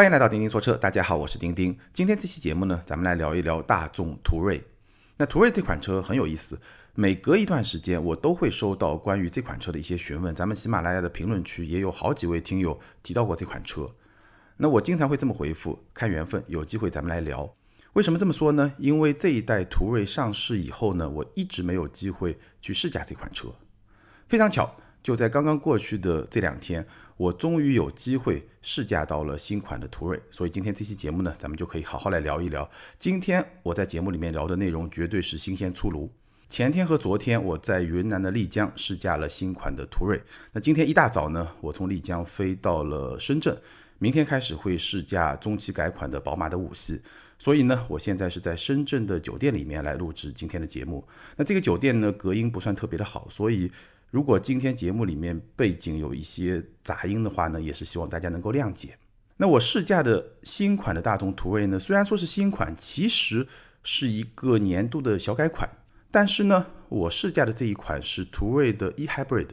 欢迎来到钉钉说车，大家好，我是钉钉。今天这期节目呢，咱们来聊一聊大众途锐。那途锐这款车很有意思，每隔一段时间我都会收到关于这款车的一些询问。咱们喜马拉雅的评论区也有好几位听友提到过这款车。那我经常会这么回复：看缘分，有机会咱们来聊。为什么这么说呢？因为这一代途锐上市以后呢，我一直没有机会去试驾这款车。非常巧，就在刚刚过去的这两天。我终于有机会试驾到了新款的途锐，所以今天这期节目呢，咱们就可以好好来聊一聊。今天我在节目里面聊的内容绝对是新鲜出炉。前天和昨天我在云南的丽江试驾了新款的途锐，那今天一大早呢，我从丽江飞到了深圳，明天开始会试驾中期改款的宝马的五系。所以呢，我现在是在深圳的酒店里面来录制今天的节目。那这个酒店呢，隔音不算特别的好，所以。如果今天节目里面背景有一些杂音的话呢，也是希望大家能够谅解。那我试驾的新款的大众途锐呢，虽然说是新款，其实是一个年度的小改款。但是呢，我试驾的这一款是途锐的 eHybrid，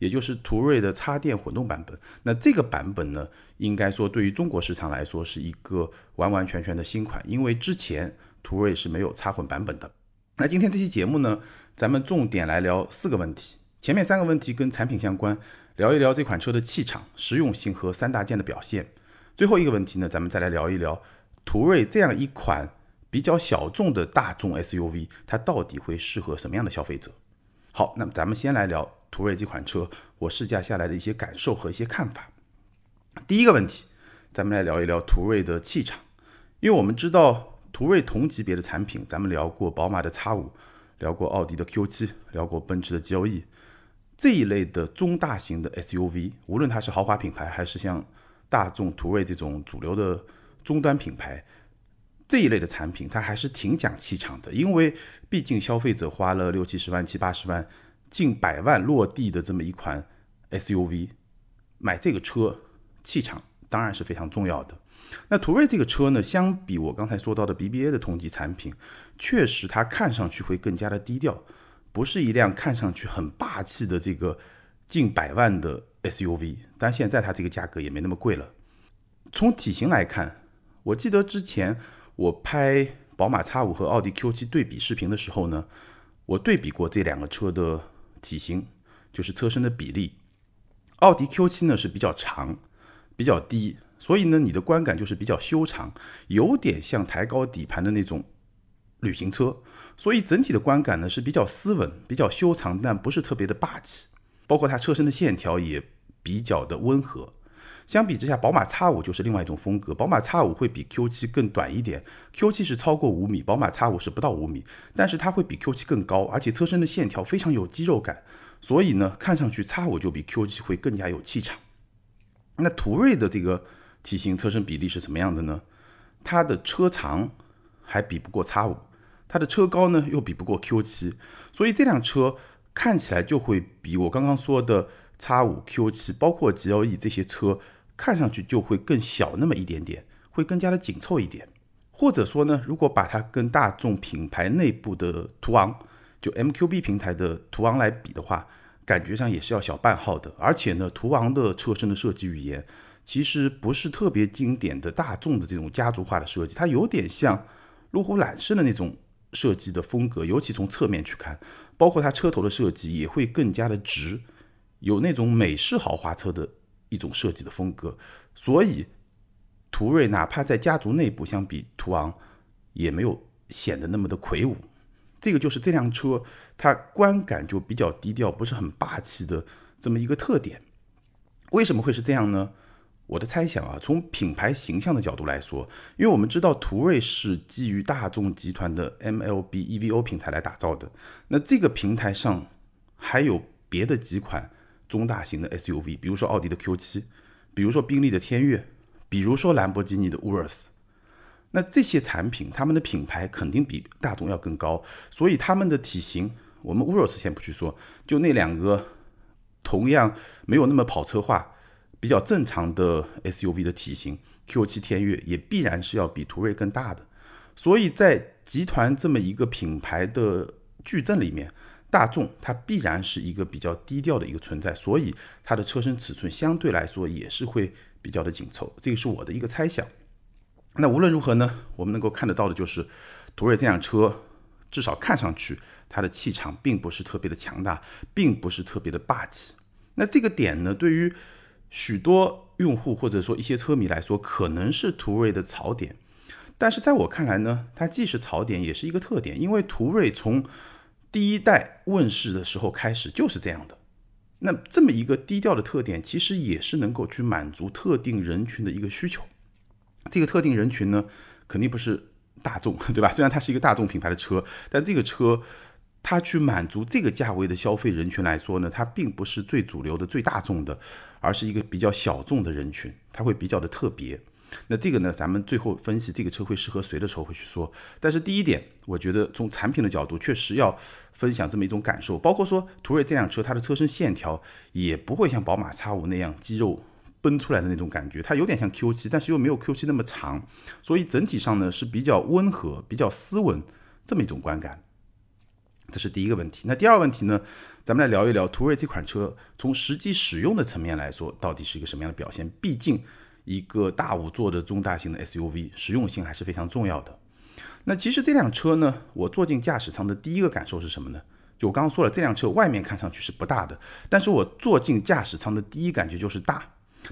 也就是途锐的插电混动版本。那这个版本呢，应该说对于中国市场来说是一个完完全全的新款，因为之前途锐是没有插混版本的。那今天这期节目呢，咱们重点来聊四个问题。前面三个问题跟产品相关，聊一聊这款车的气场、实用性和三大件的表现。最后一个问题呢，咱们再来聊一聊途锐这样一款比较小众的大众 SUV，它到底会适合什么样的消费者？好，那么咱们先来聊途锐这款车，我试驾下来的一些感受和一些看法。第一个问题，咱们来聊一聊途锐的气场，因为我们知道途锐同级别的产品，咱们聊过宝马的 X 五，聊过奥迪的 Q 七，聊过奔驰的 GLE。这一类的中大型的 SUV，无论它是豪华品牌，还是像大众途锐这种主流的终端品牌，这一类的产品，它还是挺讲气场的。因为毕竟消费者花了六七十万、七八十万、近百万落地的这么一款 SUV，买这个车，气场当然是非常重要的。那途锐这个车呢，相比我刚才说到的 BBA 的同级产品，确实它看上去会更加的低调。不是一辆看上去很霸气的这个近百万的 SUV，但现在它这个价格也没那么贵了。从体型来看，我记得之前我拍宝马 X5 和奥迪 Q7 对比视频的时候呢，我对比过这两个车的体型，就是车身的比例。奥迪 Q7 呢是比较长、比较低，所以呢你的观感就是比较修长，有点像抬高底盘的那种旅行车。所以整体的观感呢是比较斯文、比较修长，但不是特别的霸气。包括它车身的线条也比较的温和。相比之下，宝马 X5 就是另外一种风格。宝马 X5 会比 Q7 更短一点，Q7 是超过五米，宝马 X5 是不到五米，但是它会比 Q7 更高，而且车身的线条非常有肌肉感。所以呢，看上去 X5 就比 Q7 会更加有气场。那途锐的这个体型、车身比例是什么样的呢？它的车长还比不过 X5。它的车高呢又比不过 Q7，所以这辆车看起来就会比我刚刚说的 X5、Q7，包括 GLE 这些车看上去就会更小那么一点点，会更加的紧凑一点。或者说呢，如果把它跟大众品牌内部的途昂，就 MQB 平台的途昂来比的话，感觉上也是要小半号的。而且呢，途昂的车身的设计语言其实不是特别经典的大众的这种家族化的设计，它有点像路虎揽胜的那种。设计的风格，尤其从侧面去看，包括它车头的设计也会更加的直，有那种美式豪华车的一种设计的风格。所以，途锐哪怕在家族内部相比途昂，也没有显得那么的魁梧。这个就是这辆车它观感就比较低调，不是很霸气的这么一个特点。为什么会是这样呢？我的猜想啊，从品牌形象的角度来说，因为我们知道途锐是基于大众集团的 MLB EVO 平台来打造的，那这个平台上还有别的几款中大型的 SUV，比如说奥迪的 Q7，比如说宾利的天越，比如说兰博基尼的 Urus，那这些产品他们的品牌肯定比大众要更高，所以他们的体型，我们 Urus 先不去说，就那两个同样没有那么跑车化。比较正常的 SUV 的体型，Q7 天越也必然是要比途锐更大的，所以在集团这么一个品牌的矩阵里面，大众它必然是一个比较低调的一个存在，所以它的车身尺寸相对来说也是会比较的紧凑，这个是我的一个猜想。那无论如何呢，我们能够看得到的就是途锐这辆车，至少看上去它的气场并不是特别的强大，并不是特别的霸气。那这个点呢，对于许多用户或者说一些车迷来说，可能是途锐的槽点。但是在我看来呢，它既是槽点，也是一个特点，因为途锐从第一代问世的时候开始就是这样的。那这么一个低调的特点，其实也是能够去满足特定人群的一个需求。这个特定人群呢，肯定不是大众，对吧？虽然它是一个大众品牌的车，但这个车它去满足这个价位的消费人群来说呢，它并不是最主流的、最大众的，而是一个比较小众的人群，它会比较的特别。那这个呢，咱们最后分析这个车会适合谁的时候会去说。但是第一点，我觉得从产品的角度，确实要分享这么一种感受，包括说途锐这辆车，它的车身线条也不会像宝马 X5 那样肌肉奔出来的那种感觉，它有点像 Q7，但是又没有 Q7 那么长，所以整体上呢是比较温和、比较斯文这么一种观感。这是第一个问题。那第二个问题呢，咱们来聊一聊途锐这款车从实际使用的层面来说，到底是一个什么样的表现？毕竟。一个大五座的中大型的 SUV，实用性还是非常重要的。那其实这辆车呢，我坐进驾驶舱的第一个感受是什么呢？就我刚刚说了，这辆车外面看上去是不大的，但是我坐进驾驶舱的第一感觉就是大。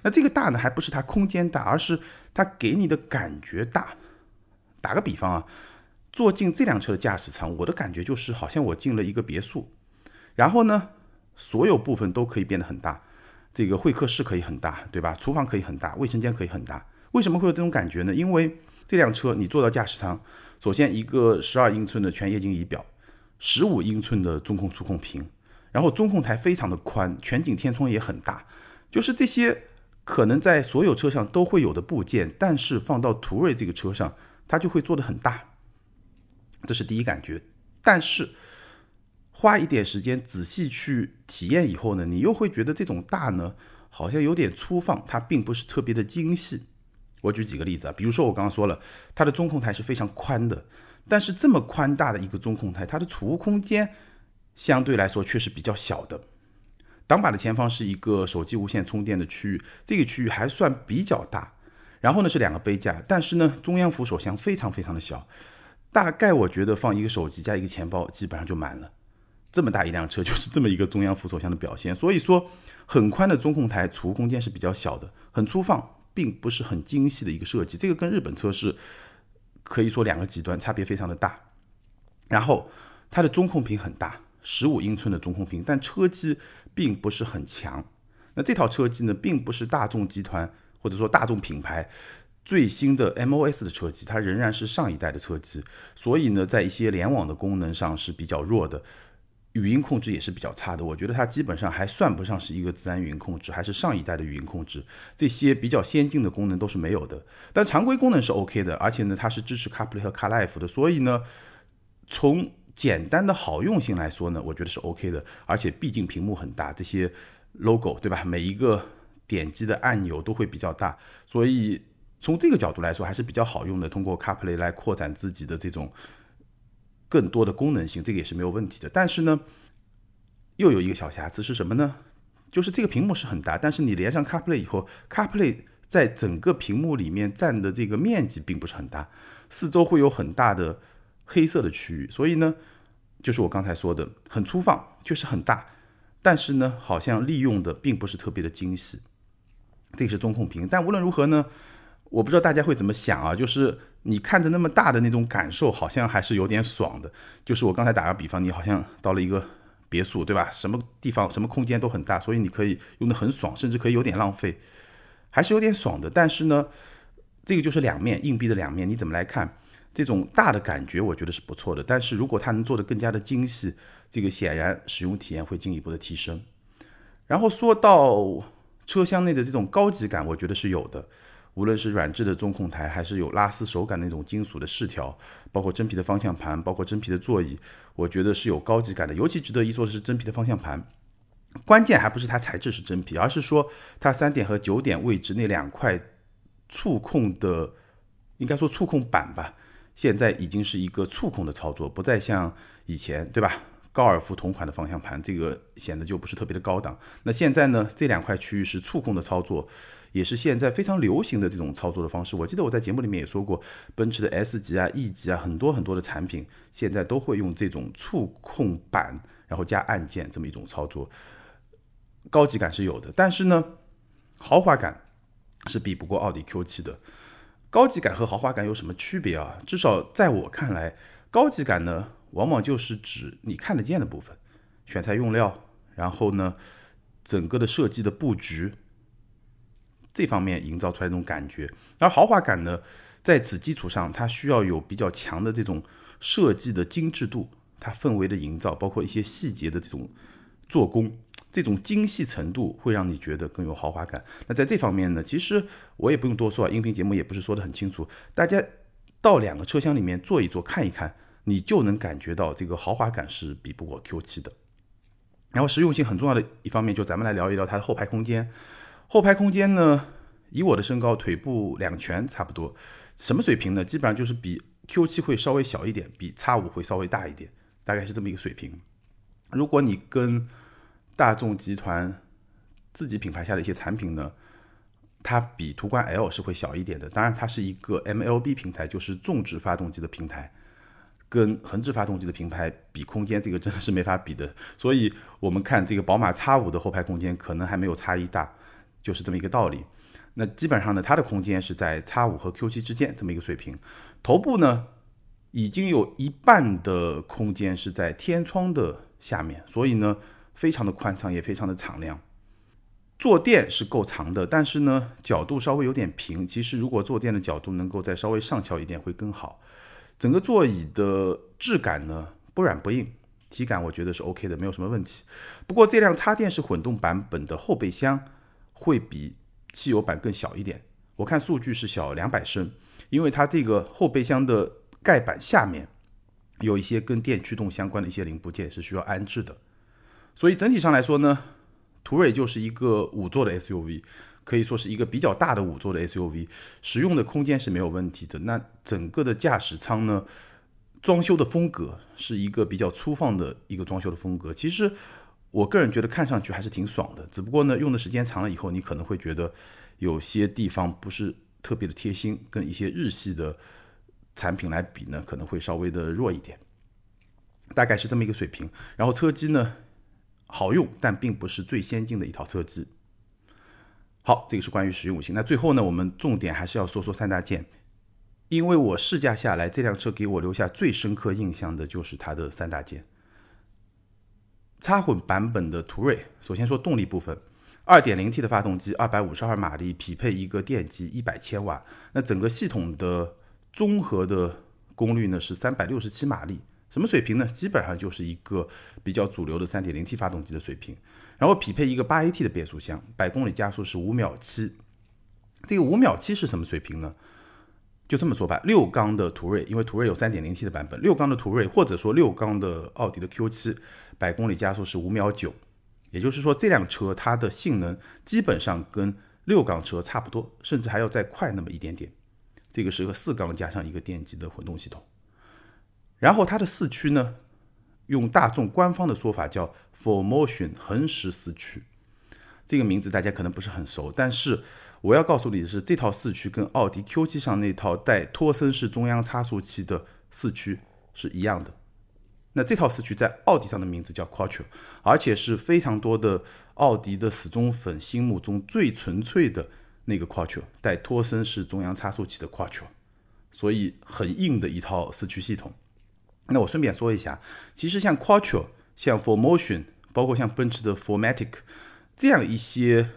那这个大呢，还不是它空间大，而是它给你的感觉大。打个比方啊，坐进这辆车的驾驶舱，我的感觉就是好像我进了一个别墅，然后呢，所有部分都可以变得很大。这个会客室可以很大，对吧？厨房可以很大，卫生间可以很大。为什么会有这种感觉呢？因为这辆车你坐到驾驶舱，首先一个十二英寸的全液晶仪表，十五英寸的中控触控屏，然后中控台非常的宽，全景天窗也很大，就是这些可能在所有车上都会有的部件，但是放到途锐这个车上，它就会做的很大。这是第一感觉，但是。花一点时间仔细去体验以后呢，你又会觉得这种大呢，好像有点粗放，它并不是特别的精细。我举几个例子啊，比如说我刚刚说了，它的中控台是非常宽的，但是这么宽大的一个中控台，它的储物空间相对来说却是比较小的。挡把的前方是一个手机无线充电的区域，这个区域还算比较大。然后呢是两个杯架，但是呢中央扶手箱非常非常的小，大概我觉得放一个手机加一个钱包基本上就满了。这么大一辆车 就是这么一个中央扶手箱的表现，所以说很宽的中控台储物空间是比较小的，很粗放，并不是很精细的一个设计。这个跟日本车是可以说两个极端，差别非常的大。然后它的中控屏很大，十五英寸的中控屏，但车机并不是很强。那这套车机呢，并不是大众集团或者说大众品牌最新的 MOS 的车机，它仍然是上一代的车机，所以呢，在一些联网的功能上是比较弱的。语音控制也是比较差的，我觉得它基本上还算不上是一个自然语音控制，还是上一代的语音控制，这些比较先进的功能都是没有的。但常规功能是 OK 的，而且呢，它是支持 CarPlay 和 CarLife 的，所以呢，从简单的好用性来说呢，我觉得是 OK 的。而且毕竟屏幕很大，这些 logo 对吧？每一个点击的按钮都会比较大，所以从这个角度来说还是比较好用的。通过 CarPlay 来扩展自己的这种。更多的功能性，这个也是没有问题的。但是呢，又有一个小瑕疵是什么呢？就是这个屏幕是很大，但是你连上 CarPlay 以后，CarPlay 在整个屏幕里面占的这个面积并不是很大，四周会有很大的黑色的区域。所以呢，就是我刚才说的，很粗放，确实很大，但是呢，好像利用的并不是特别的精细。这个是中控屏，但无论如何呢，我不知道大家会怎么想啊，就是。你看着那么大的那种感受，好像还是有点爽的。就是我刚才打个比方，你好像到了一个别墅，对吧？什么地方、什么空间都很大，所以你可以用的很爽，甚至可以有点浪费，还是有点爽的。但是呢，这个就是两面硬币的两面，你怎么来看？这种大的感觉，我觉得是不错的。但是如果它能做得更加的精细，这个显然使用体验会进一步的提升。然后说到车厢内的这种高级感，我觉得是有的。无论是软质的中控台，还是有拉丝手感那种金属的饰条，包括真皮的方向盘，包括真皮的座椅，我觉得是有高级感的。尤其值得一说的是真皮的方向盘，关键还不是它材质是真皮，而是说它三点和九点位置那两块触控的，应该说触控板吧，现在已经是一个触控的操作，不再像以前，对吧？高尔夫同款的方向盘，这个显得就不是特别的高档。那现在呢，这两块区域是触控的操作，也是现在非常流行的这种操作的方式。我记得我在节目里面也说过，奔驰的 S 级啊、E 级啊，很多很多的产品现在都会用这种触控板，然后加按键这么一种操作，高级感是有的，但是呢，豪华感是比不过奥迪 Q7 的。高级感和豪华感有什么区别啊？至少在我看来，高级感呢，往往就是指你看得见的部分，选材用料，然后呢，整个的设计的布局，这方面营造出来这种感觉。而豪华感呢，在此基础上，它需要有比较强的这种设计的精致度，它氛围的营造，包括一些细节的这种做工。这种精细程度会让你觉得更有豪华感。那在这方面呢，其实我也不用多说啊，音频节目也不是说的很清楚。大家到两个车厢里面坐一坐，看一看，你就能感觉到这个豪华感是比不过 Q7 的。然后实用性很重要的一方面，就咱们来聊一聊它的后排空间。后排空间呢，以我的身高，腿部两拳差不多，什么水平呢？基本上就是比 Q7 会稍微小一点，比 X5 会稍微大一点，大概是这么一个水平。如果你跟大众集团自己品牌下的一些产品呢，它比途观 L 是会小一点的。当然，它是一个 MLB 平台，就是纵置发动机的平台，跟横置发动机的平台比空间，这个真的是没法比的。所以，我们看这个宝马 X5 的后排空间可能还没有 X 一大，就是这么一个道理。那基本上呢，它的空间是在 X5 和 Q7 之间这么一个水平。头部呢，已经有一半的空间是在天窗的下面，所以呢。非常的宽敞，也非常的敞亮。坐垫是够长的，但是呢，角度稍微有点平。其实如果坐垫的角度能够再稍微上翘一点，会更好。整个座椅的质感呢，不软不硬，体感我觉得是 OK 的，没有什么问题。不过这辆插电式混动版本的后备箱会比汽油版更小一点。我看数据是小两百升，因为它这个后备箱的盖板下面有一些跟电驱动相关的一些零部件是需要安置的。所以整体上来说呢，途锐就是一个五座的 SUV，可以说是一个比较大的五座的 SUV，实用的空间是没有问题的。那整个的驾驶舱呢，装修的风格是一个比较粗放的一个装修的风格。其实我个人觉得看上去还是挺爽的，只不过呢，用的时间长了以后，你可能会觉得有些地方不是特别的贴心，跟一些日系的产品来比呢，可能会稍微的弱一点。大概是这么一个水平。然后车机呢？好用，但并不是最先进的一套车机。好，这个是关于实用性。那最后呢，我们重点还是要说说三大件，因为我试驾下来，这辆车给我留下最深刻印象的就是它的三大件。插混版本的途锐，首先说动力部分，2.0T 的发动机，252马力，匹配一个电机100千瓦，那整个系统的综合的功率呢是367马力。什么水平呢？基本上就是一个比较主流的 3.0T 发动机的水平，然后匹配一个 8AT 的变速箱，百公里加速是五秒七。这个五秒七是什么水平呢？就这么说吧，六缸的途锐，因为途锐有 3.0T 的版本，六缸的途锐或者说六缸的奥迪的 Q7，百公里加速是五秒九。也就是说，这辆车它的性能基本上跟六缸车差不多，甚至还要再快那么一点点。这个是个四缸加上一个电机的混动系统。然后它的四驱呢，用大众官方的说法叫 “for motion 横时四驱，这个名字大家可能不是很熟，但是我要告诉你的是，这套四驱跟奥迪 Q7 上那套带托森式中央差速器的四驱是一样的。那这套四驱在奥迪上的名字叫 Quattro，而且是非常多的奥迪的死忠粉心目中最纯粹的那个 Quattro，带托森式中央差速器的 Quattro，所以很硬的一套四驱系统。那我顺便说一下，其实像 Quattro、像 Formotion，包括像奔驰的 Formatic 这样一些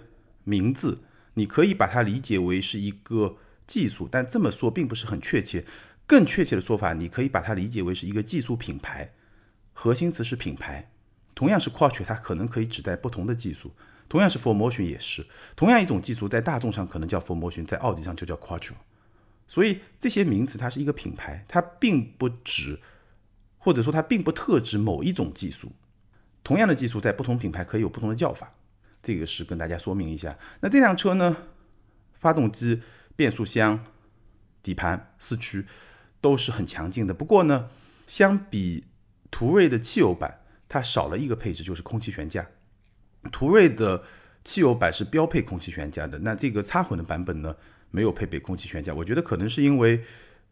名字，你可以把它理解为是一个技术，但这么说并不是很确切。更确切的说法，你可以把它理解为是一个技术品牌，核心词是品牌。同样是 Quattro，它可能可以指代不同的技术；同样是 Four Motion 也是，同样一种技术在大众上可能叫 Four Motion，在奥迪上就叫 Quattro。所以这些名词它是一个品牌，它并不指。或者说它并不特指某一种技术，同样的技术在不同品牌可以有不同的叫法，这个是跟大家说明一下。那这辆车呢，发动机、变速箱、底盘、四驱都是很强劲的。不过呢，相比途锐的汽油版，它少了一个配置，就是空气悬架。途锐的汽油版是标配空气悬架的，那这个插混的版本呢，没有配备空气悬架。我觉得可能是因为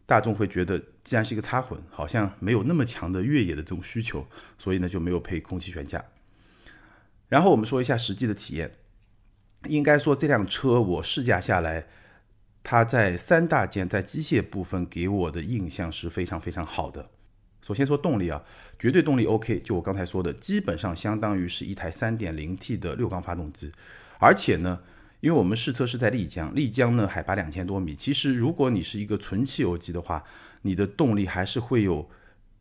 大众会觉得，既然是一个插混，好像没有那么强的越野的这种需求，所以呢就没有配空气悬架。然后我们说一下实际的体验，应该说这辆车我试驾下来，它在三大件在机械部分给我的印象是非常非常好的。首先说动力啊，绝对动力 OK，就我刚才说的，基本上相当于是一台 3.0T 的六缸发动机。而且呢，因为我们试车是在丽江，丽江呢海拔两千多米，其实如果你是一个纯汽油机的话，你的动力还是会有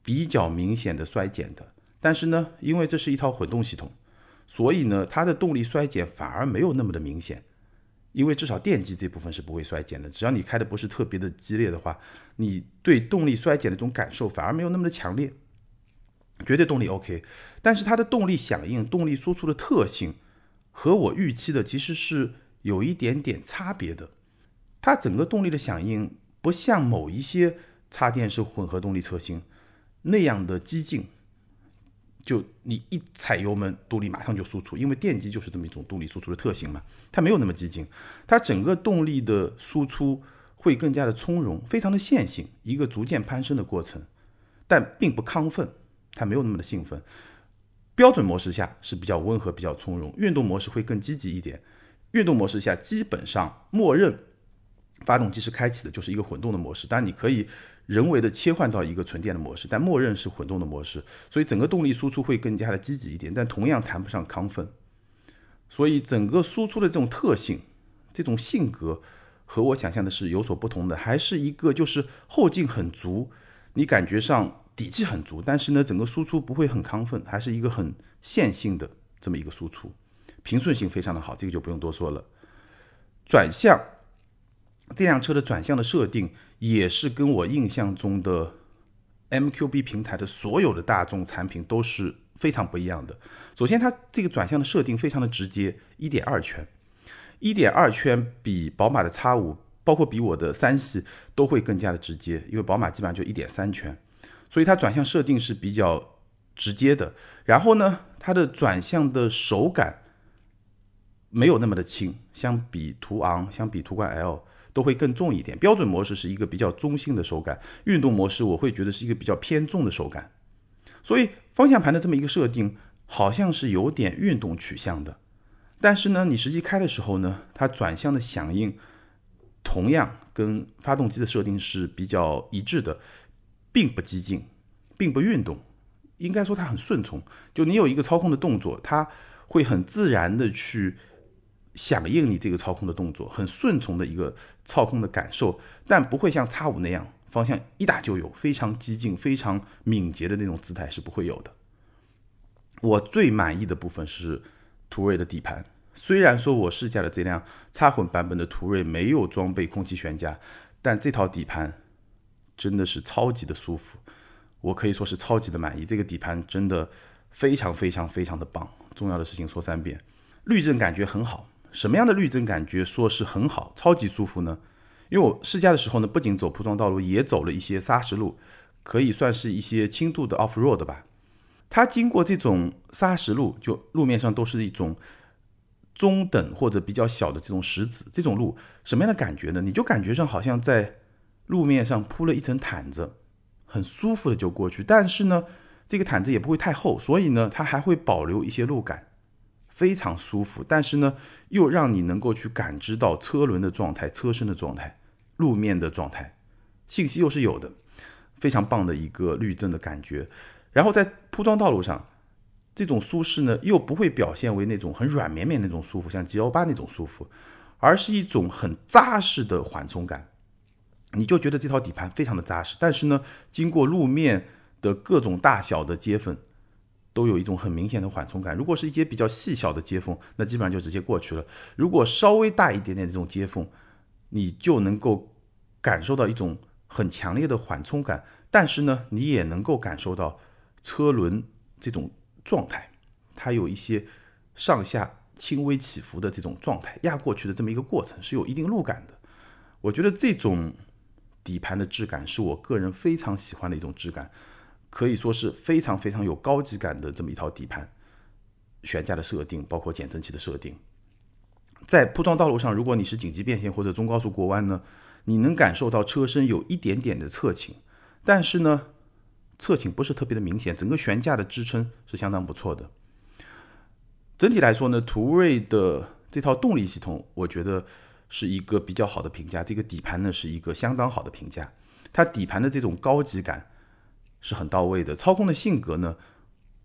比较明显的衰减的。但是呢，因为这是一套混动系统。所以呢，它的动力衰减反而没有那么的明显，因为至少电机这部分是不会衰减的。只要你开的不是特别的激烈的话，你对动力衰减的这种感受反而没有那么的强烈。绝对动力 OK，但是它的动力响应、动力输出的特性和我预期的其实是有一点点差别的。它整个动力的响应不像某一些插电式混合动力车型那样的激进。就你一踩油门，动力马上就输出，因为电机就是这么一种动力输出的特性嘛。它没有那么激进，它整个动力的输出会更加的从容，非常的线性，一个逐渐攀升的过程，但并不亢奋，它没有那么的兴奋。标准模式下是比较温和、比较从容，运动模式会更积极一点。运动模式下基本上默认发动机是开启的，就是一个混动的模式，但你可以。人为的切换到一个纯电的模式，但默认是混动的模式，所以整个动力输出会更加的积极一点，但同样谈不上亢奋。所以整个输出的这种特性、这种性格和我想象的是有所不同的，还是一个就是后劲很足，你感觉上底气很足，但是呢，整个输出不会很亢奋，还是一个很线性的这么一个输出，平顺性非常的好，这个就不用多说了。转向。这辆车的转向的设定也是跟我印象中的 MQB 平台的所有的大众产品都是非常不一样的。首先，它这个转向的设定非常的直接，一点二圈，一点二圈比宝马的 X 五，包括比我的三系都会更加的直接，因为宝马基本上就一点三圈，所以它转向设定是比较直接的。然后呢，它的转向的手感没有那么的轻，相比途昂，相比途观 L。都会更重一点。标准模式是一个比较中性的手感，运动模式我会觉得是一个比较偏重的手感。所以方向盘的这么一个设定，好像是有点运动取向的。但是呢，你实际开的时候呢，它转向的响应同样跟发动机的设定是比较一致的，并不激进，并不运动，应该说它很顺从。就你有一个操控的动作，它会很自然的去。响应你这个操控的动作，很顺从的一个操控的感受，但不会像叉五那样方向一打就有，非常激进、非常敏捷的那种姿态是不会有的。我最满意的部分是途锐的底盘，虽然说我试驾的这辆插混版本的途锐没有装备空气悬架，但这套底盘真的是超级的舒服，我可以说是超级的满意。这个底盘真的非常非常非常的棒。重要的事情说三遍，滤震感觉很好。什么样的滤震感觉说是很好、超级舒服呢？因为我试驾的时候呢，不仅走铺装道路，也走了一些砂石路，可以算是一些轻度的 off road 吧。它经过这种砂石路，就路面上都是一种中等或者比较小的这种石子，这种路什么样的感觉呢？你就感觉上好像在路面上铺了一层毯子，很舒服的就过去。但是呢，这个毯子也不会太厚，所以呢，它还会保留一些路感。非常舒服，但是呢，又让你能够去感知到车轮的状态、车身的状态、路面的状态，信息又是有的，非常棒的一个滤震的感觉。然后在铺装道路上，这种舒适呢，又不会表现为那种很软绵绵那种舒服，像 G L 八那种舒服，而是一种很扎实的缓冲感。你就觉得这套底盘非常的扎实，但是呢，经过路面的各种大小的接缝。都有一种很明显的缓冲感。如果是一些比较细小的接缝，那基本上就直接过去了。如果稍微大一点点这种接缝，你就能够感受到一种很强烈的缓冲感。但是呢，你也能够感受到车轮这种状态，它有一些上下轻微起伏的这种状态，压过去的这么一个过程是有一定路感的。我觉得这种底盘的质感是我个人非常喜欢的一种质感。可以说是非常非常有高级感的这么一套底盘，悬架的设定，包括减震器的设定，在铺装道路上，如果你是紧急变线或者中高速过弯呢，你能感受到车身有一点点的侧倾，但是呢，侧倾不是特别的明显，整个悬架的支撑是相当不错的。整体来说呢，途锐的这套动力系统，我觉得是一个比较好的评价。这个底盘呢，是一个相当好的评价，它底盘的这种高级感。是很到位的，操控的性格呢，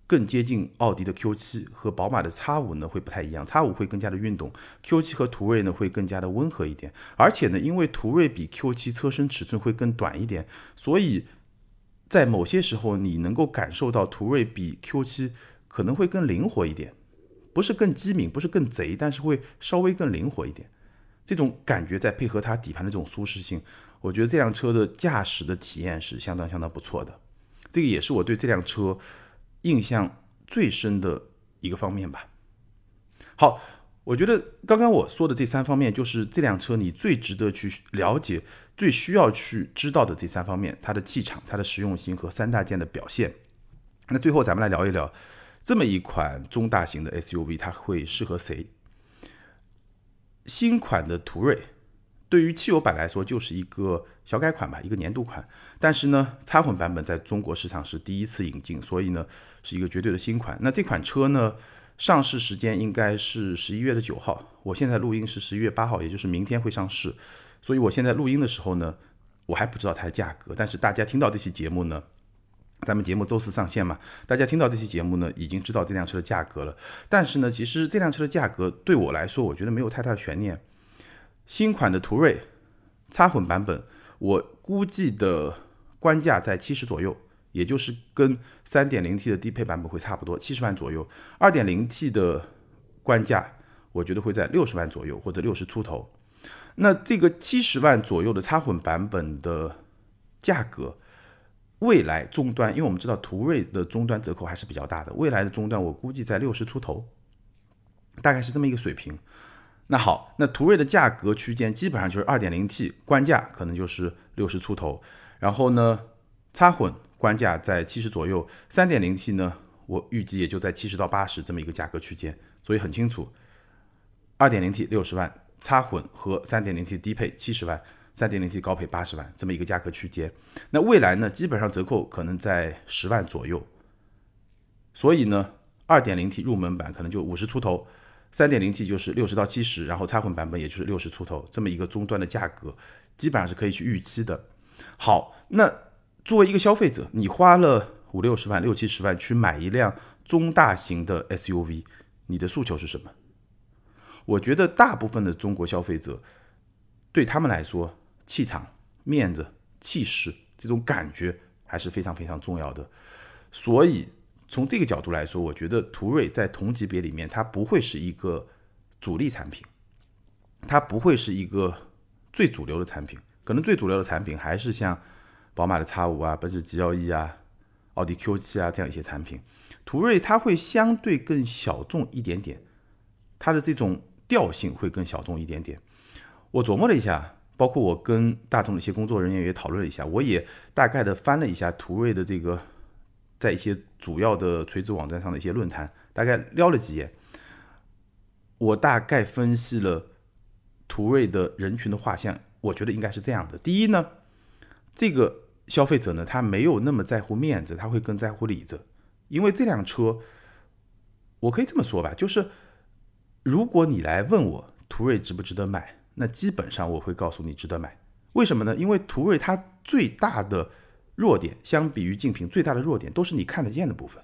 更接近奥迪的 Q7 和宝马的 X5 呢会不太一样，X5 会更加的运动，Q7 和途锐呢会更加的温和一点，而且呢，因为途锐比 Q7 车身尺寸会更短一点，所以在某些时候你能够感受到途锐比 Q7 可能会更灵活一点，不是更机敏，不是更贼，但是会稍微更灵活一点，这种感觉再配合它底盘的这种舒适性，我觉得这辆车的驾驶的体验是相当相当不错的。这个也是我对这辆车印象最深的一个方面吧。好，我觉得刚刚我说的这三方面，就是这辆车你最值得去了解、最需要去知道的这三方面：它的气场、它的实用性和三大件的表现。那最后咱们来聊一聊，这么一款中大型的 SUV，它会适合谁？新款的途锐。对于汽油版来说，就是一个小改款吧，一个年度款。但是呢，插混版本在中国市场是第一次引进，所以呢，是一个绝对的新款。那这款车呢，上市时间应该是十一月的九号。我现在录音是十一月八号，也就是明天会上市。所以我现在录音的时候呢，我还不知道它的价格。但是大家听到这期节目呢，咱们节目周四上线嘛，大家听到这期节目呢，已经知道这辆车的价格了。但是呢，其实这辆车的价格对我来说，我觉得没有太大的悬念。新款的途锐插混版本，我估计的官价在七十左右，也就是跟 3.0T 的低配版本会差不多，七十万左右。2.0T 的官价，我觉得会在六十万左右或者六十出头。那这个七十万左右的插混版本的价格，未来终端，因为我们知道途锐的终端折扣还是比较大的，未来的终端我估计在六十出头，大概是这么一个水平。那好，那途锐的价格区间基本上就是二点零 T 官价可能就是六十出头，然后呢，插混官价在七十左右，三点零 T 呢，我预计也就在七十到八十这么一个价格区间，所以很清楚，二点零 T 六十万，插混和三点零 T 低配七十万，三点零 T 高配八十万这么一个价格区间。那未来呢，基本上折扣可能在十万左右，所以呢，二点零 T 入门版可能就五十出头。三点零 T 就是六十到七十，然后插混版本也就是六十出头，这么一个终端的价格，基本上是可以去预期的。好，那作为一个消费者，你花了五六十万、六七十万去买一辆中大型的 SUV，你的诉求是什么？我觉得大部分的中国消费者，对他们来说，气场、面子、气势这种感觉还是非常非常重要的，所以。从这个角度来说，我觉得途锐在同级别里面，它不会是一个主力产品，它不会是一个最主流的产品。可能最主流的产品还是像宝马的 X 五啊、奔驰 G L E 啊、奥迪 Q 七啊这样一些产品。途锐它会相对更小众一点点，它的这种调性会更小众一点点。我琢磨了一下，包括我跟大众的一些工作人员也讨论了一下，我也大概的翻了一下途锐的这个。在一些主要的垂直网站上的一些论坛，大概撩了几眼，我大概分析了途锐的人群的画像，我觉得应该是这样的：第一呢，这个消费者呢，他没有那么在乎面子，他会更在乎里子，因为这辆车，我可以这么说吧，就是如果你来问我途锐值不值得买，那基本上我会告诉你值得买。为什么呢？因为途锐它最大的弱点相比于竞品最大的弱点都是你看得见的部分。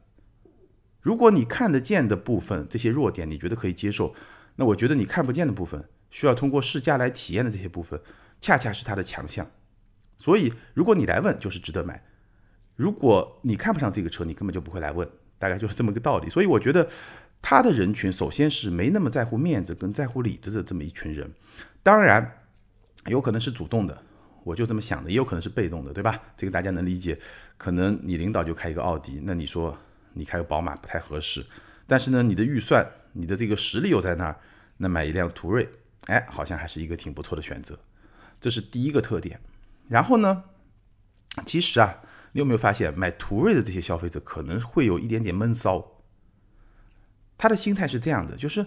如果你看得见的部分这些弱点你觉得可以接受，那我觉得你看不见的部分需要通过试驾来体验的这些部分，恰恰是它的强项。所以如果你来问，就是值得买；如果你看不上这个车，你根本就不会来问，大概就是这么个道理。所以我觉得他的人群首先是没那么在乎面子跟在乎里子的这么一群人，当然有可能是主动的。我就这么想的，也有可能是被动的，对吧？这个大家能理解。可能你领导就开一个奥迪，那你说你开个宝马不太合适。但是呢，你的预算、你的这个实力又在那儿，那买一辆途锐，哎，好像还是一个挺不错的选择。这是第一个特点。然后呢，其实啊，你有没有发现买途锐的这些消费者可能会有一点点闷骚？他的心态是这样的，就是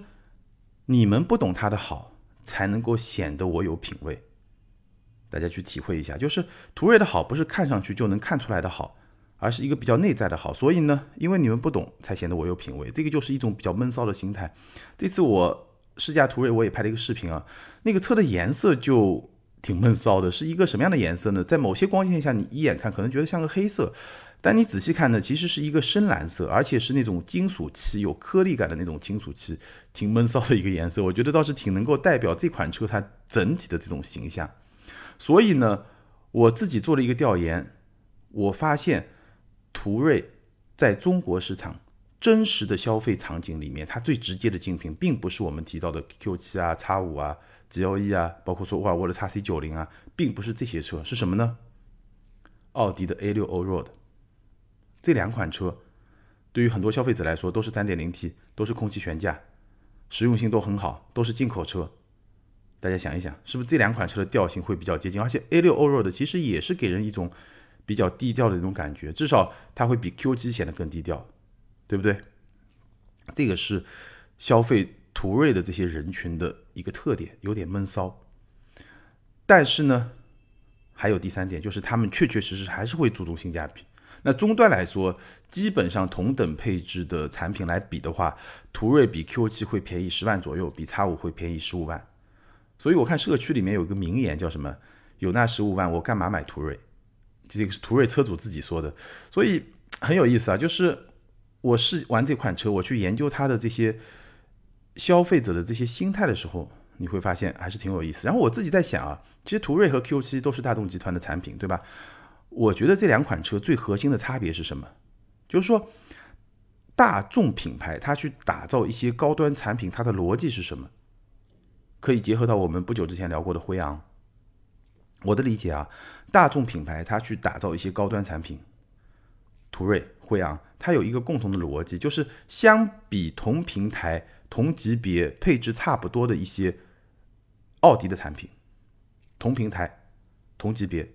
你们不懂他的好，才能够显得我有品位。大家去体会一下，就是途锐的好不是看上去就能看出来的好，而是一个比较内在的好。所以呢，因为你们不懂，才显得我有品位。这个就是一种比较闷骚的心态。这次我试驾途锐，我也拍了一个视频啊，那个车的颜色就。挺闷骚的，是一个什么样的颜色呢？在某些光线下，你一眼看可能觉得像个黑色，但你仔细看呢，其实是一个深蓝色，而且是那种金属漆，有颗粒感的那种金属漆，挺闷骚的一个颜色。我觉得倒是挺能够代表这款车它整体的这种形象。所以呢，我自己做了一个调研，我发现途锐在中国市场真实的消费场景里面，它最直接的竞品，并不是我们提到的 Q7 啊、X 五啊。G L E 啊，包括说沃尔沃的 x C 九零啊，并不是这些车，是什么呢？奥迪的 A 六 Allroad，这两款车对于很多消费者来说都是三点零 T，都是空气悬架，实用性都很好，都是进口车。大家想一想，是不是这两款车的调性会比较接近？而且 A 六 Allroad 其实也是给人一种比较低调的那种感觉，至少它会比 Q 七显得更低调，对不对？这个是消费。途锐的这些人群的一个特点有点闷骚，但是呢，还有第三点，就是他们确确实实还是会注重性价比。那终端来说，基本上同等配置的产品来比的话，途锐比 Q7 会便宜十万左右，比 X5 会便宜十五万。所以我看社区里面有个名言叫什么？有那十五万，我干嘛买途锐？这个是途锐车主自己说的，所以很有意思啊。就是我试玩这款车，我去研究它的这些。消费者的这些心态的时候，你会发现还是挺有意思。然后我自己在想啊，其实途锐和 Q7 都是大众集团的产品，对吧？我觉得这两款车最核心的差别是什么？就是说，大众品牌它去打造一些高端产品，它的逻辑是什么？可以结合到我们不久之前聊过的辉昂。我的理解啊，大众品牌它去打造一些高端产品，途锐、辉昂，它有一个共同的逻辑，就是相比同平台。同级别配置差不多的一些奥迪的产品，同平台、同级别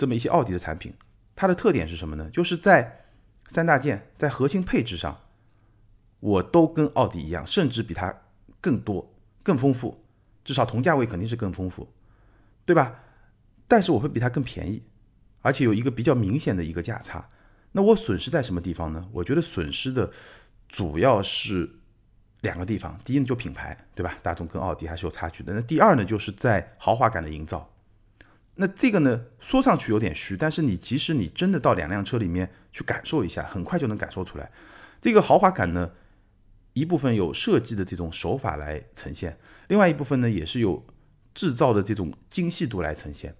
这么一些奥迪的产品，它的特点是什么呢？就是在三大件、在核心配置上，我都跟奥迪一样，甚至比它更多、更丰富，至少同价位肯定是更丰富，对吧？但是我会比它更便宜，而且有一个比较明显的一个价差。那我损失在什么地方呢？我觉得损失的主要是。两个地方，第一呢就品牌，对吧？大众跟奥迪还是有差距的。那第二呢，就是在豪华感的营造。那这个呢，说上去有点虚，但是你即使你真的到两辆车里面去感受一下，很快就能感受出来。这个豪华感呢，一部分有设计的这种手法来呈现，另外一部分呢，也是有制造的这种精细度来呈现。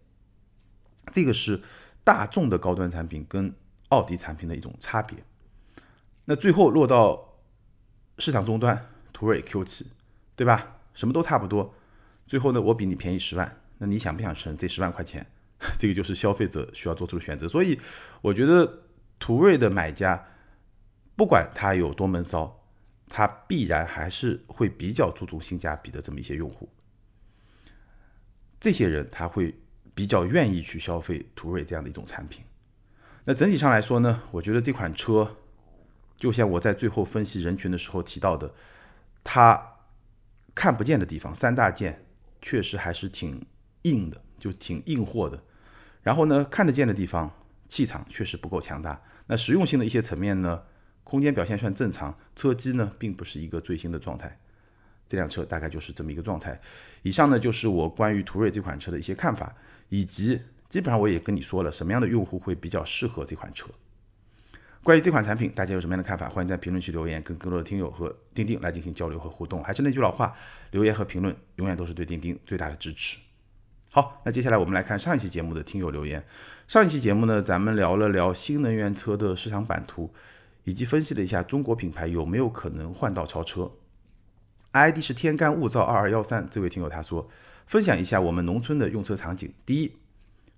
这个是大众的高端产品跟奥迪产品的一种差别。那最后落到。市场终端，途锐 Q7，对吧？什么都差不多。最后呢，我比你便宜十万，那你想不想省这十万块钱？这个就是消费者需要做出的选择。所以，我觉得途锐的买家，不管他有多闷骚，他必然还是会比较注重性价比的这么一些用户。这些人他会比较愿意去消费途锐这样的一种产品。那整体上来说呢，我觉得这款车。就像我在最后分析人群的时候提到的，它看不见的地方，三大件确实还是挺硬的，就挺硬货的。然后呢，看得见的地方，气场确实不够强大。那实用性的一些层面呢，空间表现算正常，车机呢并不是一个最新的状态。这辆车大概就是这么一个状态。以上呢就是我关于途锐这款车的一些看法，以及基本上我也跟你说了什么样的用户会比较适合这款车。关于这款产品，大家有什么样的看法？欢迎在评论区留言，跟更多的听友和钉钉来进行交流和互动。还是那句老话，留言和评论永远都是对钉钉最大的支持。好，那接下来我们来看上一期节目的听友留言。上一期节目呢，咱们聊了聊新能源车的市场版图，以及分析了一下中国品牌有没有可能换道超车。ID 是天干物燥二二幺三，这位听友他说，分享一下我们农村的用车场景。第一，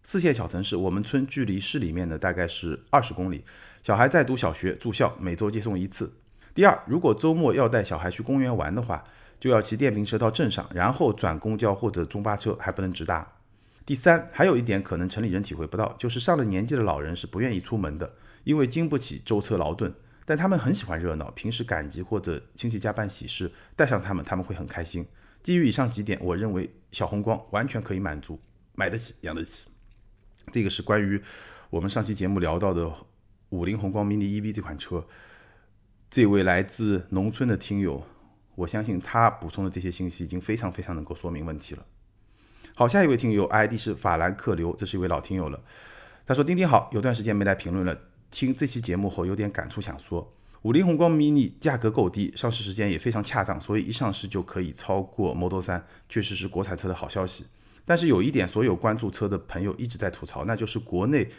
四线小城市，我们村距离市里面呢大概是二十公里。小孩在读小学，住校，每周接送一次。第二，如果周末要带小孩去公园玩的话，就要骑电瓶车到镇上，然后转公交或者中巴车，还不能直达。第三，还有一点可能城里人体会不到，就是上了年纪的老人是不愿意出门的，因为经不起舟车劳顿。但他们很喜欢热闹，平时赶集或者亲戚家办喜事，带上他们他们会很开心。基于以上几点，我认为小红光完全可以满足，买得起，养得起。这个是关于我们上期节目聊到的五菱宏光 mini EV 这款车。这位来自农村的听友，我相信他补充的这些信息已经非常非常能够说明问题了。好，下一位听友 ID 是法兰克流，这是一位老听友了。他说：“丁丁好，有段时间没来评论了，听这期节目后有点感触，想说五菱宏光 mini 价格够低，上市时间也非常恰当，所以一上市就可以超过 Model 3，确实是国产车的好消息。但是有一点，所有关注车的朋友一直在吐槽，那就是国内。”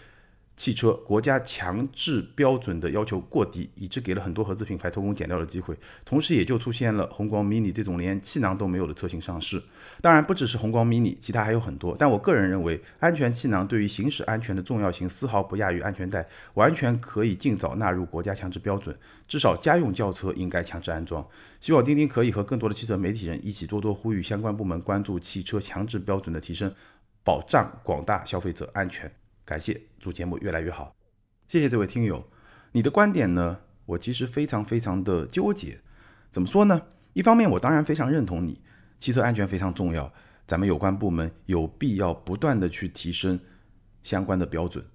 汽车国家强制标准的要求过低，以致给了很多合资品牌偷工减料的机会，同时也就出现了宏光 mini 这种连气囊都没有的车型上市。当然不只是宏光 mini，其他还有很多。但我个人认为，安全气囊对于行驶安全的重要性丝毫不亚于安全带，完全可以尽早纳入国家强制标准，至少家用轿车应该强制安装。希望钉钉可以和更多的汽车媒体人一起多多呼吁相关部门关注汽车强制标准的提升，保障广大消费者安全。感谢，祝节目越来越好。谢谢这位听友，你的观点呢？我其实非常非常的纠结。怎么说呢？一方面，我当然非常认同你，汽车安全非常重要，咱们有关部门有必要不断的去提升相关的标准。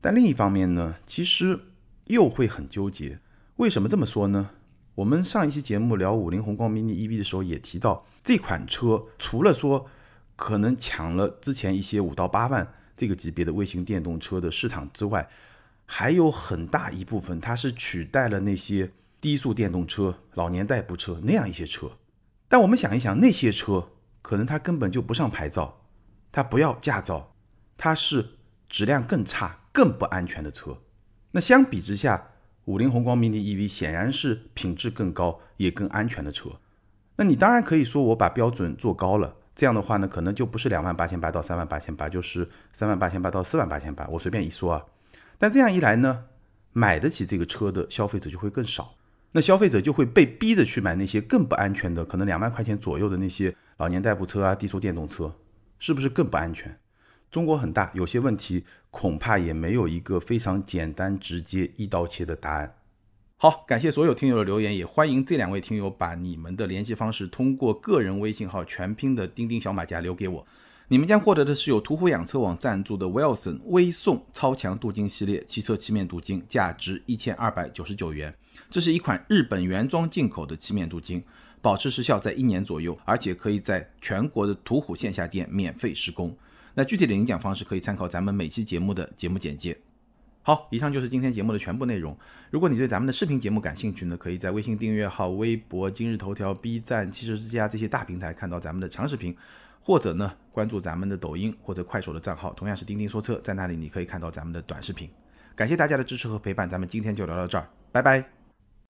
但另一方面呢，其实又会很纠结。为什么这么说呢？我们上一期节目聊五菱宏光 mini EV 的时候也提到，这款车除了说可能抢了之前一些五到八万。这个级别的微型电动车的市场之外，还有很大一部分，它是取代了那些低速电动车、老年代步车那样一些车。但我们想一想，那些车可能它根本就不上牌照，它不要驾照，它是质量更差、更不安全的车。那相比之下，五菱宏光 mini EV 显然是品质更高、也更安全的车。那你当然可以说我把标准做高了。这样的话呢，可能就不是两万八千八到三万八千八，就是三万八千八到四万八千八。我随便一说啊，但这样一来呢，买得起这个车的消费者就会更少，那消费者就会被逼着去买那些更不安全的，可能两万块钱左右的那些老年代步车啊、低速电动车，是不是更不安全？中国很大，有些问题恐怕也没有一个非常简单、直接、一刀切的答案。好，感谢所有听友的留言，也欢迎这两位听友把你们的联系方式通过个人微信号全拼的钉钉小马甲留给我。你们将获得的是由途虎养车网赞助的 Wilson 微送超强镀金系列汽车漆面镀金，价值一千二百九十九元。这是一款日本原装进口的漆面镀金，保持时效在一年左右，而且可以在全国的途虎线下店免费施工。那具体的领奖方式可以参考咱们每期节目的节目简介。好，以上就是今天节目的全部内容。如果你对咱们的视频节目感兴趣呢，可以在微信订阅号、微博、今日头条、B 站、汽车之家这些大平台看到咱们的长视频，或者呢关注咱们的抖音或者快手的账号，同样是钉钉说车，在那里你可以看到咱们的短视频。感谢大家的支持和陪伴，咱们今天就聊到这儿，拜拜。